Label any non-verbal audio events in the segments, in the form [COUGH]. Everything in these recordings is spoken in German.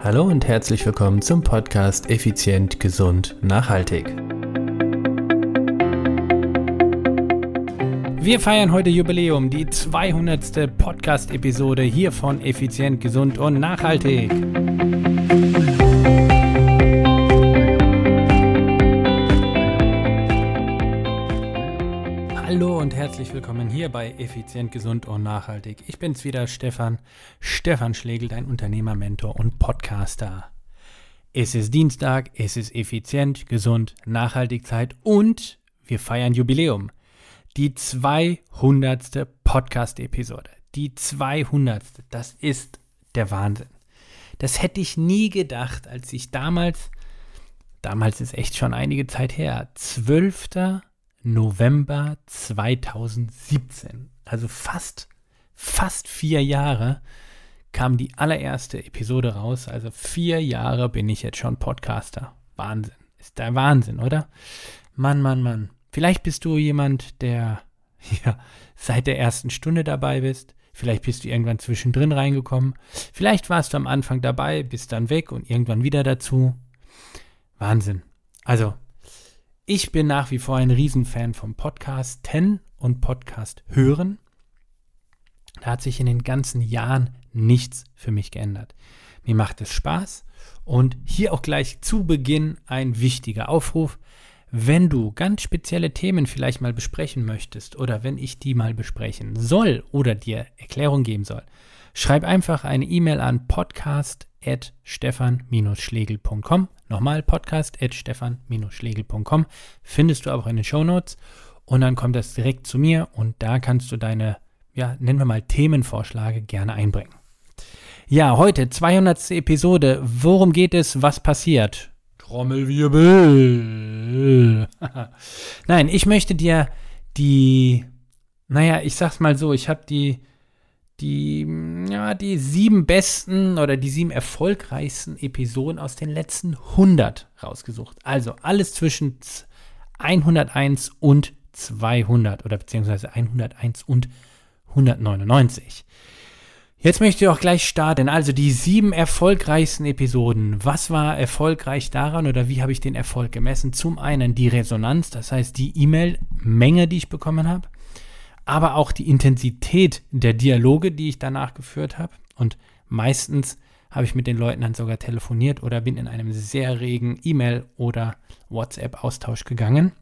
Hallo und herzlich willkommen zum Podcast Effizient, Gesund, Nachhaltig. Wir feiern heute Jubiläum, die 200. Podcast-Episode hier von Effizient, Gesund und Nachhaltig. Hallo und herzlich willkommen hier bei Effizient, Gesund und Nachhaltig. Ich bin's wieder, Stefan, Stefan Schlegel, dein Unternehmermentor und Podcaster. Es ist Dienstag, es ist effizient, gesund, nachhaltig Zeit und wir feiern Jubiläum. Die 200. Podcast-Episode. Die 200. Das ist der Wahnsinn. Das hätte ich nie gedacht, als ich damals, damals ist echt schon einige Zeit her, 12. November 2017, also fast, fast vier Jahre, kam die allererste Episode raus. Also vier Jahre bin ich jetzt schon Podcaster. Wahnsinn. Ist der Wahnsinn, oder? Mann, Mann, Mann. Vielleicht bist du jemand, der [LAUGHS] ja, seit der ersten Stunde dabei bist. Vielleicht bist du irgendwann zwischendrin reingekommen. Vielleicht warst du am Anfang dabei, bist dann weg und irgendwann wieder dazu. Wahnsinn. Also, ich bin nach wie vor ein Riesenfan vom Podcasten und Podcast hören. Da hat sich in den ganzen Jahren nichts für mich geändert. Mir macht es Spaß und hier auch gleich zu Beginn ein wichtiger Aufruf. Wenn du ganz spezielle Themen vielleicht mal besprechen möchtest oder wenn ich die mal besprechen soll oder dir Erklärung geben soll, schreib einfach eine E-Mail an podcast.stefan-schlegel.com Nochmal podcast.stefan-schlegel.com findest du auch in den Show Notes und dann kommt das direkt zu mir und da kannst du deine, ja, nennen wir mal Themenvorschläge gerne einbringen. Ja, heute 200. Episode. Worum geht es? Was passiert? Trommelwirbel. [LAUGHS] Nein, ich möchte dir die, naja, ich sag's mal so, ich habe die die, ja, die sieben besten oder die sieben erfolgreichsten Episoden aus den letzten 100 rausgesucht. Also alles zwischen 101 und 200 oder beziehungsweise 101 und 199. Jetzt möchte ich auch gleich starten. Also die sieben erfolgreichsten Episoden. Was war erfolgreich daran oder wie habe ich den Erfolg gemessen? Zum einen die Resonanz, das heißt die E-Mail-Menge, die ich bekommen habe aber auch die Intensität der Dialoge, die ich danach geführt habe. Und meistens habe ich mit den Leuten dann sogar telefoniert oder bin in einem sehr regen E-Mail- oder WhatsApp-Austausch gegangen.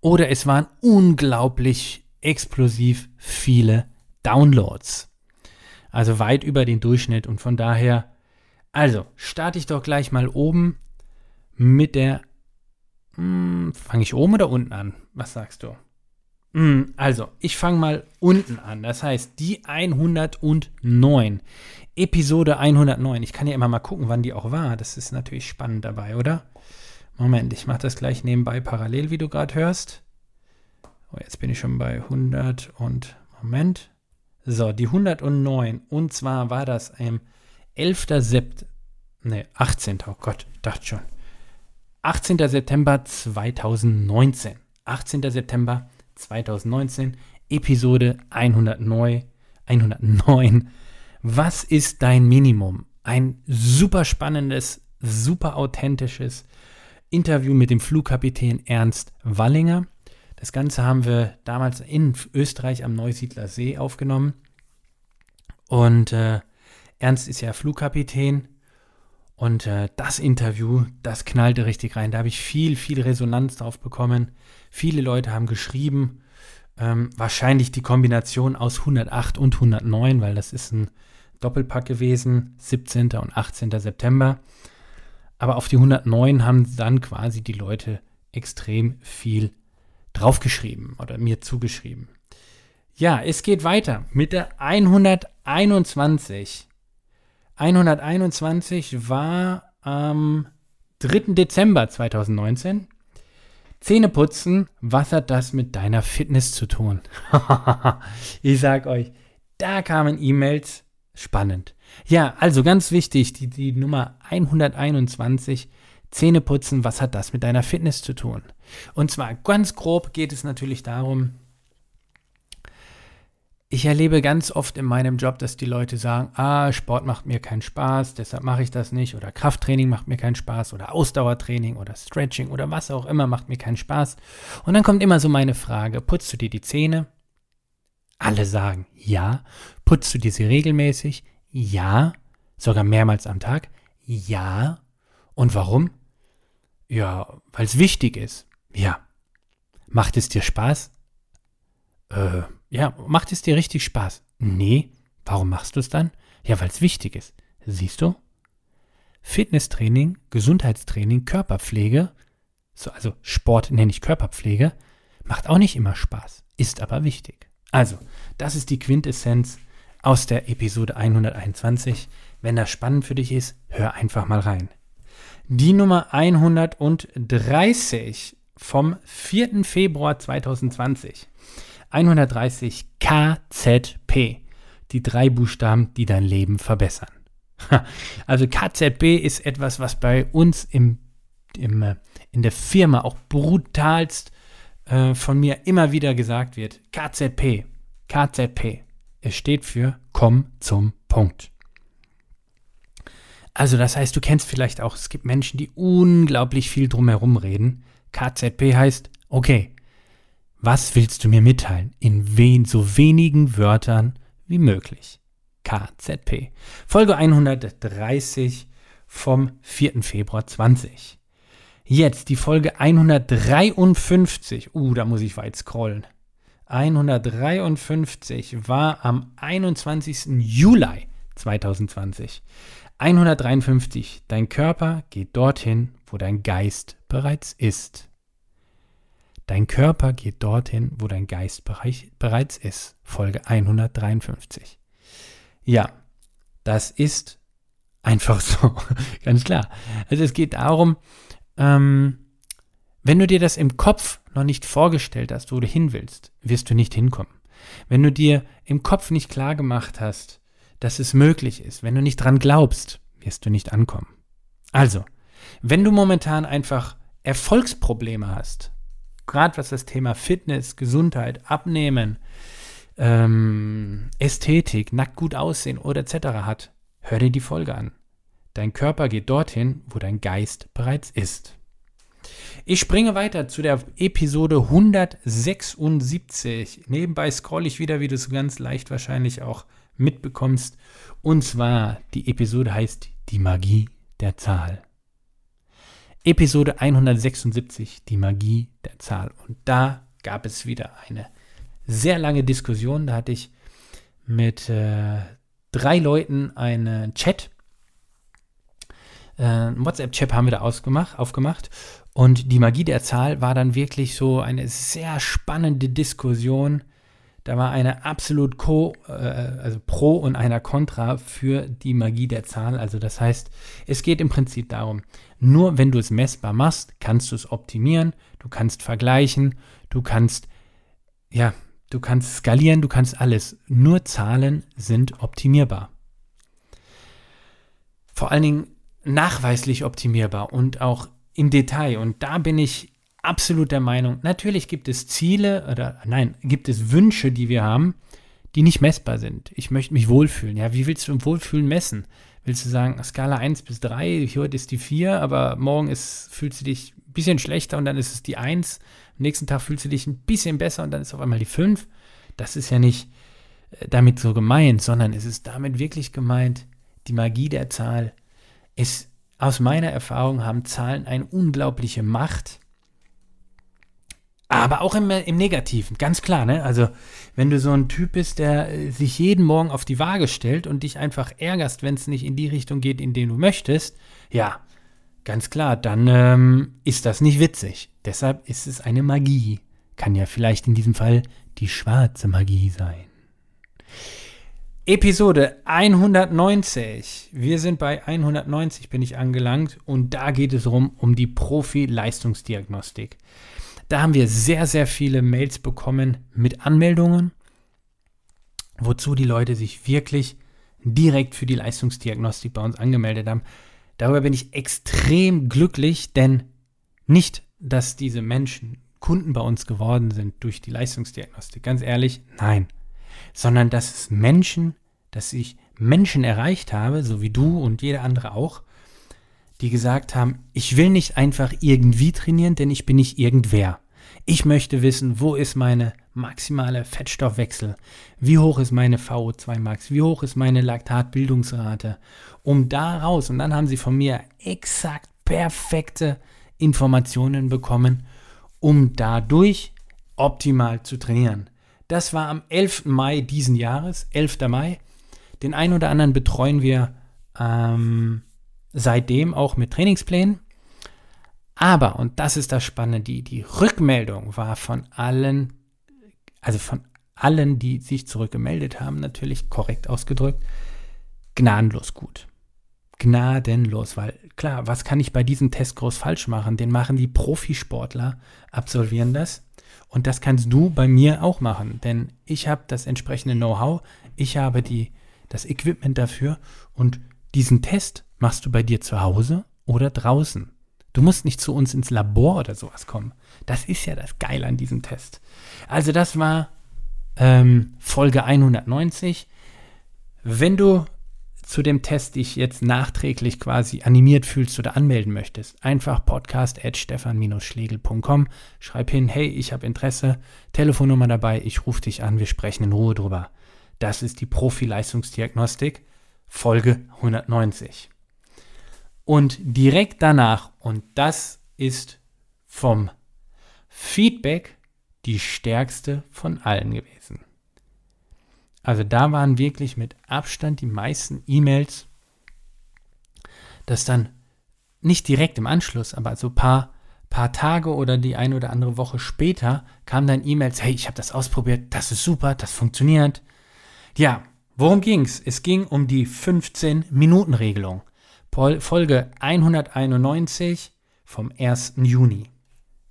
Oder es waren unglaublich explosiv viele Downloads. Also weit über den Durchschnitt und von daher, also starte ich doch gleich mal oben mit der, hm, fange ich oben oder unten an? Was sagst du? Hm, also, ich fange mal unten an. Das heißt, die 109. Episode 109. Ich kann ja immer mal gucken, wann die auch war. Das ist natürlich spannend dabei, oder? Moment, ich mache das gleich nebenbei parallel, wie du gerade hörst. Oh, jetzt bin ich schon bei 100 und Moment. So, die 109. Und zwar war das am 11. September. Ne, 18. Oh Gott, dachte schon. 18. September 2019. 18. September 2019. 2019, Episode 109. 109. Was ist dein Minimum? Ein super spannendes, super authentisches Interview mit dem Flugkapitän Ernst Wallinger. Das Ganze haben wir damals in Österreich am Neusiedler See aufgenommen. Und äh, Ernst ist ja Flugkapitän. Und äh, das Interview, das knallte richtig rein. Da habe ich viel, viel Resonanz drauf bekommen. Viele Leute haben geschrieben, ähm, wahrscheinlich die Kombination aus 108 und 109, weil das ist ein Doppelpack gewesen, 17. und 18. September. Aber auf die 109 haben dann quasi die Leute extrem viel draufgeschrieben oder mir zugeschrieben. Ja, es geht weiter mit der 121. 121 war am 3. Dezember 2019. Zähne putzen, was hat das mit deiner Fitness zu tun? [LAUGHS] ich sag euch, da kamen E-Mails, spannend. Ja, also ganz wichtig, die, die Nummer 121, Zähne putzen, was hat das mit deiner Fitness zu tun? Und zwar ganz grob geht es natürlich darum, ich erlebe ganz oft in meinem Job, dass die Leute sagen, ah, Sport macht mir keinen Spaß, deshalb mache ich das nicht oder Krafttraining macht mir keinen Spaß oder Ausdauertraining oder Stretching oder was auch immer macht mir keinen Spaß. Und dann kommt immer so meine Frage, putzt du dir die Zähne? Alle sagen ja. Putzt du dir sie regelmäßig? Ja. Sogar mehrmals am Tag? Ja. Und warum? Ja, weil es wichtig ist. Ja. Macht es dir Spaß? Äh, ja, macht es dir richtig Spaß? Nee. Warum machst du es dann? Ja, weil es wichtig ist. Siehst du? Fitnesstraining, Gesundheitstraining, Körperpflege, so, also Sport nenne ich Körperpflege, macht auch nicht immer Spaß, ist aber wichtig. Also, das ist die Quintessenz aus der Episode 121. Wenn das spannend für dich ist, hör einfach mal rein. Die Nummer 130 vom 4. Februar 2020 130 KZP. Die drei Buchstaben, die dein Leben verbessern. Also KZP ist etwas, was bei uns im, im, äh, in der Firma auch brutalst äh, von mir immer wieder gesagt wird. KZP. KZP. Es steht für Komm zum Punkt. Also das heißt, du kennst vielleicht auch, es gibt Menschen, die unglaublich viel drumherum reden. KZP heißt, okay, was willst du mir mitteilen? In wen so wenigen Wörtern wie möglich. KZP. Folge 130 vom 4. Februar 20. Jetzt die Folge 153. Uh, da muss ich weit scrollen. 153 war am 21. Juli 2020. 153. Dein Körper geht dorthin, wo dein Geist bereits ist. Dein Körper geht dorthin, wo dein Geist bereits ist. Folge 153. Ja, das ist einfach [LAUGHS] so, ganz klar. Also es geht darum, ähm, wenn du dir das im Kopf noch nicht vorgestellt hast, wo du hin willst, wirst du nicht hinkommen. Wenn du dir im Kopf nicht klar gemacht hast, dass es möglich ist, wenn du nicht dran glaubst, wirst du nicht ankommen. Also, wenn du momentan einfach Erfolgsprobleme hast, gerade was das Thema Fitness, Gesundheit, Abnehmen, ähm, Ästhetik, nackt gut aussehen oder etc. hat, hör dir die Folge an. Dein Körper geht dorthin, wo dein Geist bereits ist. Ich springe weiter zu der Episode 176. Nebenbei scrolle ich wieder, wie du es ganz leicht wahrscheinlich auch mitbekommst. Und zwar, die Episode heißt Die Magie der Zahl. Episode 176, die Magie der Zahl. Und da gab es wieder eine sehr lange Diskussion. Da hatte ich mit äh, drei Leuten einen Chat. Äh, WhatsApp-Chat haben wir da ausgemacht, aufgemacht. Und die Magie der Zahl war dann wirklich so eine sehr spannende Diskussion da war eine absolut co, äh, also pro und einer contra für die Magie der Zahl. Also das heißt, es geht im Prinzip darum, nur wenn du es messbar machst, kannst du es optimieren, du kannst vergleichen, du kannst, ja, du kannst skalieren, du kannst alles. Nur Zahlen sind optimierbar. Vor allen Dingen nachweislich optimierbar und auch im Detail. Und da bin ich absolut der Meinung, natürlich gibt es Ziele oder nein, gibt es Wünsche, die wir haben, die nicht messbar sind. Ich möchte mich wohlfühlen. Ja, wie willst du im Wohlfühlen messen? Willst du sagen, Skala 1 bis 3, heute ist die 4, aber morgen ist, fühlst du dich ein bisschen schlechter und dann ist es die 1. Am nächsten Tag fühlst du dich ein bisschen besser und dann ist auf einmal die 5. Das ist ja nicht äh, damit so gemeint, sondern es ist damit wirklich gemeint, die Magie der Zahl ist, aus meiner Erfahrung haben Zahlen eine unglaubliche Macht aber auch im, im Negativen, ganz klar, ne? Also, wenn du so ein Typ bist, der äh, sich jeden Morgen auf die Waage stellt und dich einfach ärgerst, wenn es nicht in die Richtung geht, in die du möchtest, ja, ganz klar, dann ähm, ist das nicht witzig. Deshalb ist es eine Magie. Kann ja vielleicht in diesem Fall die schwarze Magie sein. Episode 190. Wir sind bei 190 bin ich angelangt und da geht es rum um die Profi-Leistungsdiagnostik. Da haben wir sehr, sehr viele Mails bekommen mit Anmeldungen, wozu die Leute sich wirklich direkt für die Leistungsdiagnostik bei uns angemeldet haben. Darüber bin ich extrem glücklich, denn nicht, dass diese Menschen Kunden bei uns geworden sind durch die Leistungsdiagnostik. Ganz ehrlich, nein. sondern dass es Menschen, dass ich Menschen erreicht habe, so wie du und jeder andere auch, die gesagt haben, ich will nicht einfach irgendwie trainieren, denn ich bin nicht irgendwer. Ich möchte wissen, wo ist meine maximale Fettstoffwechsel? Wie hoch ist meine VO2 Max? Wie hoch ist meine Laktatbildungsrate? Um daraus, und dann haben sie von mir exakt perfekte Informationen bekommen, um dadurch optimal zu trainieren. Das war am 11. Mai diesen Jahres, 11. Mai. Den einen oder anderen betreuen wir ähm, seitdem auch mit Trainingsplänen. Aber, und das ist das Spannende, die, die Rückmeldung war von allen, also von allen, die sich zurückgemeldet haben, natürlich korrekt ausgedrückt, gnadenlos gut. Gnadenlos, weil klar, was kann ich bei diesem Test groß falsch machen? Den machen die Profisportler, absolvieren das. Und das kannst du bei mir auch machen, denn ich habe das entsprechende Know-how, ich habe die, das Equipment dafür und diesen Test machst du bei dir zu Hause oder draußen. Du musst nicht zu uns ins Labor oder sowas kommen. Das ist ja das Geile an diesem Test. Also das war ähm, Folge 190. Wenn du zu dem Test dich jetzt nachträglich quasi animiert fühlst oder anmelden möchtest, einfach podcast at stefan-schlegel.com. Schreib hin, hey, ich habe Interesse, Telefonnummer dabei, ich rufe dich an, wir sprechen in Ruhe drüber. Das ist die Profi-Leistungsdiagnostik, Folge 190. Und direkt danach, und das ist vom Feedback die stärkste von allen gewesen. Also da waren wirklich mit Abstand die meisten E-Mails, dass dann nicht direkt im Anschluss, aber so ein paar, paar Tage oder die eine oder andere Woche später kamen dann E-Mails, hey, ich habe das ausprobiert, das ist super, das funktioniert. Ja, worum ging es? Es ging um die 15-Minuten-Regelung. Folge 191 vom 1. Juni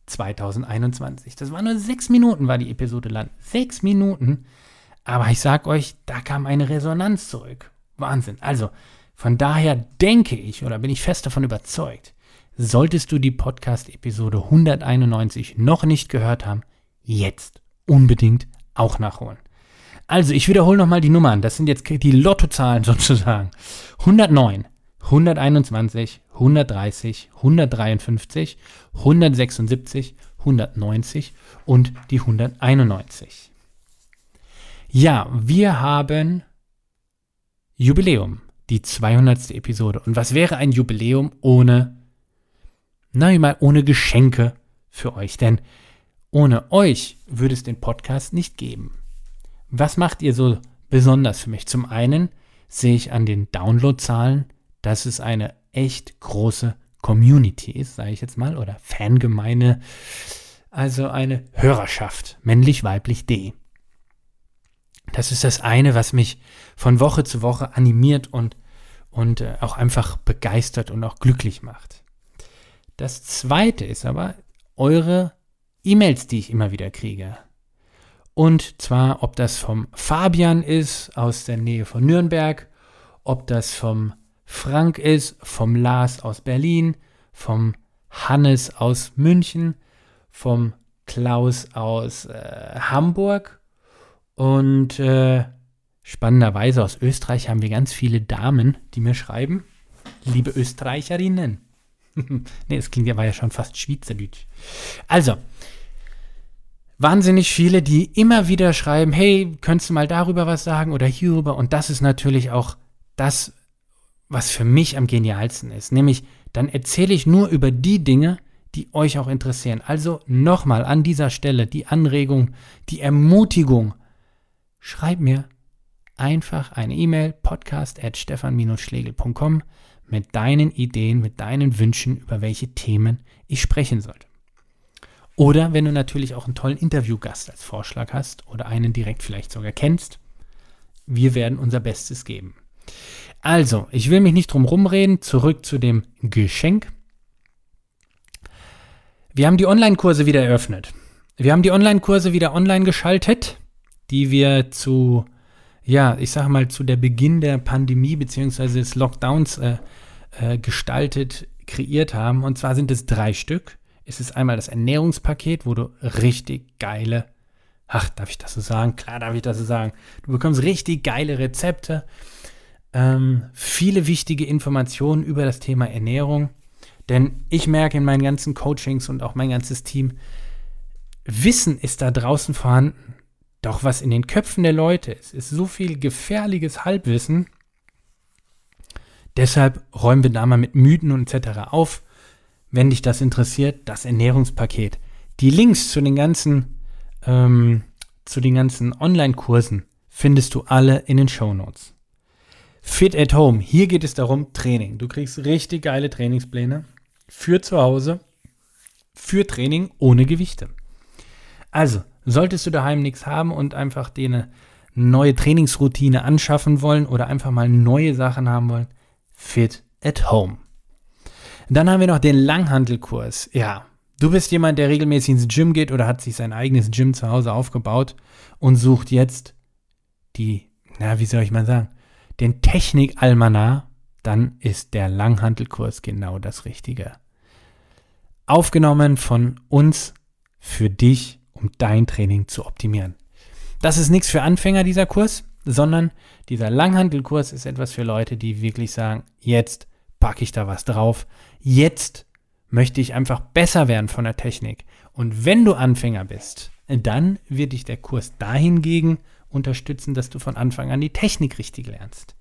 2021. Das war nur sechs Minuten, war die Episode lang. Sechs Minuten. Aber ich sag euch, da kam eine Resonanz zurück. Wahnsinn. Also, von daher denke ich oder bin ich fest davon überzeugt, solltest du die Podcast-Episode 191 noch nicht gehört haben, jetzt unbedingt auch nachholen. Also, ich wiederhole nochmal die Nummern. Das sind jetzt die Lottozahlen [LAUGHS] sozusagen. 109, 121, 130, 153, 176, 190 und die 191. Ja, wir haben Jubiläum, die 200. Episode. Und was wäre ein Jubiläum ohne, na mal, ohne Geschenke für euch? Denn ohne euch würde es den Podcast nicht geben. Was macht ihr so besonders für mich? Zum einen sehe ich an den Downloadzahlen, dass es eine echt große Community ist, sage ich jetzt mal, oder Fangemeine, also eine Hörerschaft, männlich-weiblich D. Das ist das eine, was mich von Woche zu Woche animiert und, und äh, auch einfach begeistert und auch glücklich macht. Das zweite ist aber eure E-Mails, die ich immer wieder kriege. Und zwar, ob das vom Fabian ist aus der Nähe von Nürnberg, ob das vom Frank ist, vom Lars aus Berlin, vom Hannes aus München, vom Klaus aus äh, Hamburg und äh, spannenderweise aus Österreich haben wir ganz viele Damen, die mir schreiben. Liebe Österreicherinnen. [LAUGHS] nee, es klingt ja, war ja schon fast Schweizerdeutsch. Also, wahnsinnig viele, die immer wieder schreiben, hey, könntest du mal darüber was sagen oder hierüber? Und das ist natürlich auch das, was für mich am genialsten ist. Nämlich, dann erzähle ich nur über die Dinge, die euch auch interessieren. Also nochmal an dieser Stelle die Anregung, die Ermutigung, schreib mir einfach eine E-Mail podcast at stefan-schlegel.com mit deinen Ideen, mit deinen Wünschen, über welche Themen ich sprechen sollte. Oder wenn du natürlich auch einen tollen Interviewgast als Vorschlag hast oder einen direkt vielleicht sogar kennst, wir werden unser Bestes geben. Also, ich will mich nicht drum rumreden, zurück zu dem Geschenk. Wir haben die Online-Kurse wieder eröffnet. Wir haben die Online-Kurse wieder online geschaltet die wir zu, ja, ich sage mal, zu der Beginn der Pandemie bzw. des Lockdowns äh, äh, gestaltet, kreiert haben. Und zwar sind es drei Stück. Es ist einmal das Ernährungspaket, wo du richtig geile ach, darf ich das so sagen? Klar darf ich das so sagen. Du bekommst richtig geile Rezepte, ähm, viele wichtige Informationen über das Thema Ernährung. Denn ich merke in meinen ganzen Coachings und auch mein ganzes Team, Wissen ist da draußen vorhanden. Doch was in den Köpfen der Leute ist, ist so viel gefährliches Halbwissen. Deshalb räumen wir da mal mit Mythen und etc. auf. Wenn dich das interessiert, das Ernährungspaket. Die Links zu den ganzen, ähm, zu den ganzen Online-Kursen findest du alle in den Show Notes. Fit at Home. Hier geht es darum, Training. Du kriegst richtig geile Trainingspläne für zu Hause, für Training ohne Gewichte. Also, solltest du daheim nichts haben und einfach dir eine neue Trainingsroutine anschaffen wollen oder einfach mal neue Sachen haben wollen, Fit at Home. Dann haben wir noch den Langhandelkurs. Ja, du bist jemand, der regelmäßig ins Gym geht oder hat sich sein eigenes Gym zu Hause aufgebaut und sucht jetzt die, na, wie soll ich mal sagen, den Technik-Almanar, dann ist der Langhandelkurs genau das Richtige. Aufgenommen von uns für dich, um dein Training zu optimieren. Das ist nichts für Anfänger, dieser Kurs, sondern dieser Langhandelkurs ist etwas für Leute, die wirklich sagen, jetzt packe ich da was drauf, jetzt möchte ich einfach besser werden von der Technik. Und wenn du Anfänger bist, dann wird dich der Kurs dahingegen unterstützen, dass du von Anfang an die Technik richtig lernst.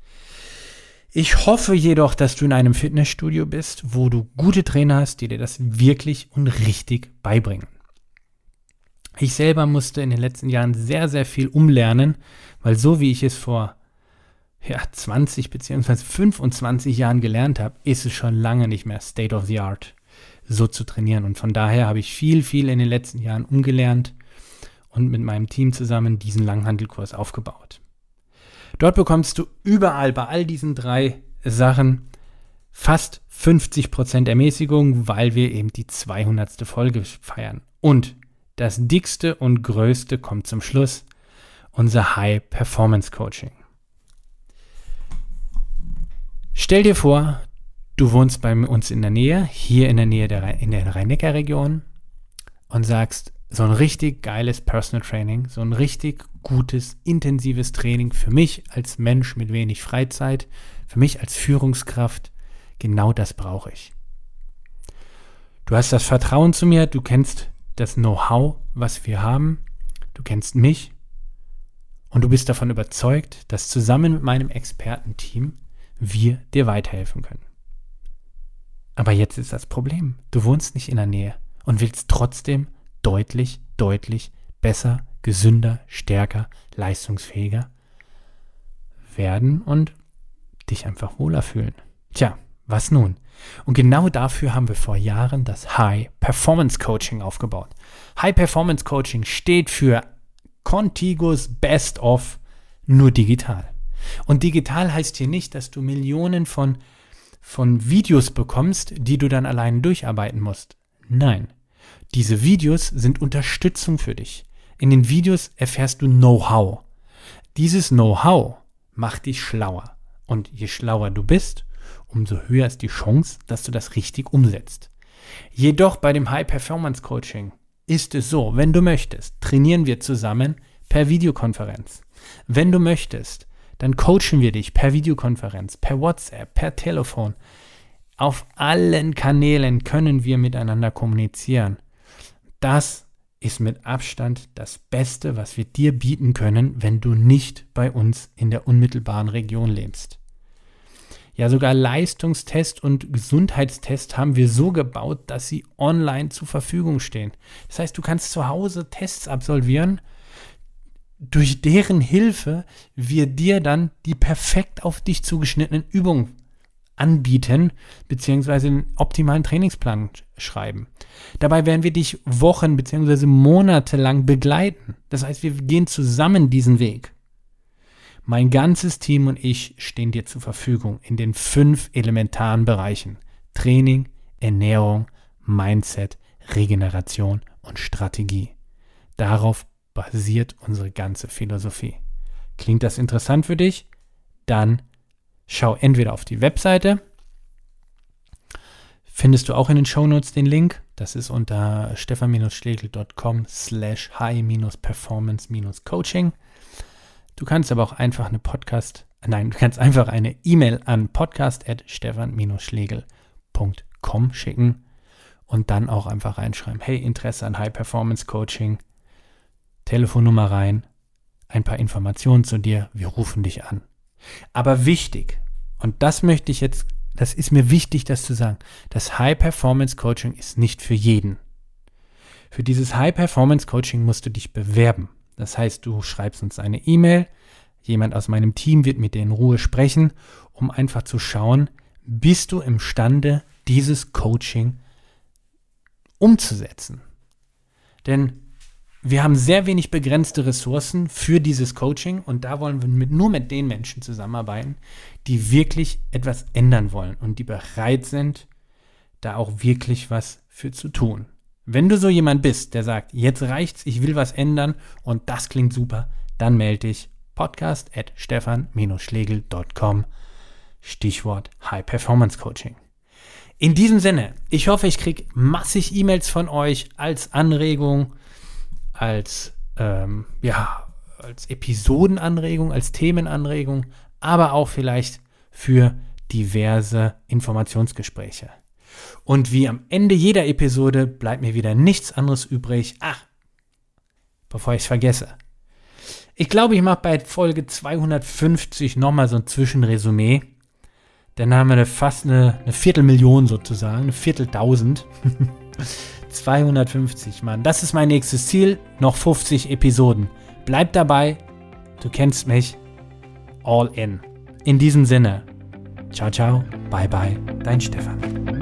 Ich hoffe jedoch, dass du in einem Fitnessstudio bist, wo du gute Trainer hast, die dir das wirklich und richtig beibringen. Ich selber musste in den letzten Jahren sehr, sehr viel umlernen, weil so wie ich es vor ja, 20 bzw. 25 Jahren gelernt habe, ist es schon lange nicht mehr State of the Art, so zu trainieren. Und von daher habe ich viel, viel in den letzten Jahren umgelernt und mit meinem Team zusammen diesen Langhandelkurs aufgebaut. Dort bekommst du überall bei all diesen drei Sachen fast 50% Ermäßigung, weil wir eben die 200. Folge feiern. Und das dickste und größte kommt zum Schluss, unser High Performance Coaching. Stell dir vor, du wohnst bei uns in der Nähe, hier in der Nähe der, in der Rhein-Neckar-Region und sagst, so ein richtig geiles Personal Training, so ein richtig gutes, intensives Training für mich als Mensch mit wenig Freizeit, für mich als Führungskraft, genau das brauche ich. Du hast das Vertrauen zu mir, du kennst das Know-how, was wir haben, du kennst mich und du bist davon überzeugt, dass zusammen mit meinem Expertenteam wir dir weiterhelfen können. Aber jetzt ist das Problem, du wohnst nicht in der Nähe und willst trotzdem deutlich, deutlich besser, gesünder, stärker, leistungsfähiger werden und dich einfach wohler fühlen. Tja, was nun? Und genau dafür haben wir vor Jahren das High Performance Coaching aufgebaut. High Performance Coaching steht für Contiguous Best of nur digital. Und digital heißt hier nicht, dass du Millionen von, von Videos bekommst, die du dann allein durcharbeiten musst. Nein, diese Videos sind Unterstützung für dich. In den Videos erfährst du Know-how. Dieses Know-how macht dich schlauer. Und je schlauer du bist, umso höher ist die Chance, dass du das richtig umsetzt. Jedoch bei dem High Performance Coaching ist es so, wenn du möchtest, trainieren wir zusammen per Videokonferenz. Wenn du möchtest, dann coachen wir dich per Videokonferenz, per WhatsApp, per Telefon. Auf allen Kanälen können wir miteinander kommunizieren. Das ist mit Abstand das Beste, was wir dir bieten können, wenn du nicht bei uns in der unmittelbaren Region lebst. Ja, sogar Leistungstest und Gesundheitstest haben wir so gebaut, dass sie online zur Verfügung stehen. Das heißt, du kannst zu Hause Tests absolvieren, durch deren Hilfe wir dir dann die perfekt auf dich zugeschnittenen Übungen anbieten, beziehungsweise einen optimalen Trainingsplan schreiben. Dabei werden wir dich Wochen beziehungsweise Monate lang begleiten. Das heißt, wir gehen zusammen diesen Weg. Mein ganzes Team und ich stehen dir zur Verfügung in den fünf elementaren Bereichen. Training, Ernährung, Mindset, Regeneration und Strategie. Darauf basiert unsere ganze Philosophie. Klingt das interessant für dich? Dann schau entweder auf die Webseite, findest du auch in den Shownotes den Link Das ist unter stefan-schlegel.com slash high-performance-coaching. Du kannst aber auch einfach eine Podcast, nein, du kannst einfach eine E-Mail an podcast.stefan-schlegel.com schicken und dann auch einfach reinschreiben, hey, Interesse an High-Performance-Coaching, Telefonnummer rein, ein paar Informationen zu dir, wir rufen dich an. Aber wichtig, und das möchte ich jetzt, das ist mir wichtig, das zu sagen, das High-Performance-Coaching ist nicht für jeden. Für dieses High-Performance-Coaching musst du dich bewerben. Das heißt, du schreibst uns eine E-Mail, jemand aus meinem Team wird mit dir in Ruhe sprechen, um einfach zu schauen, bist du imstande, dieses Coaching umzusetzen. Denn wir haben sehr wenig begrenzte Ressourcen für dieses Coaching und da wollen wir mit, nur mit den Menschen zusammenarbeiten, die wirklich etwas ändern wollen und die bereit sind, da auch wirklich was für zu tun. Wenn du so jemand bist, der sagt, jetzt reicht's, ich will was ändern und das klingt super, dann melde dich podcast at stefan-schlegel.com Stichwort High Performance Coaching. In diesem Sinne, ich hoffe, ich kriege massig E-Mails von euch als Anregung, als, ähm, ja, als Episodenanregung, als Themenanregung, aber auch vielleicht für diverse Informationsgespräche. Und wie am Ende jeder Episode bleibt mir wieder nichts anderes übrig. Ach, bevor ich es vergesse. Ich glaube, ich mache bei Folge 250 nochmal so ein Zwischenresümee. Dann haben wir fast eine, eine Viertelmillion sozusagen, eine Vierteltausend. [LAUGHS] 250, Mann. Das ist mein nächstes Ziel. Noch 50 Episoden. Bleib dabei. Du kennst mich. All in. In diesem Sinne. Ciao, ciao. Bye, bye. Dein Stefan.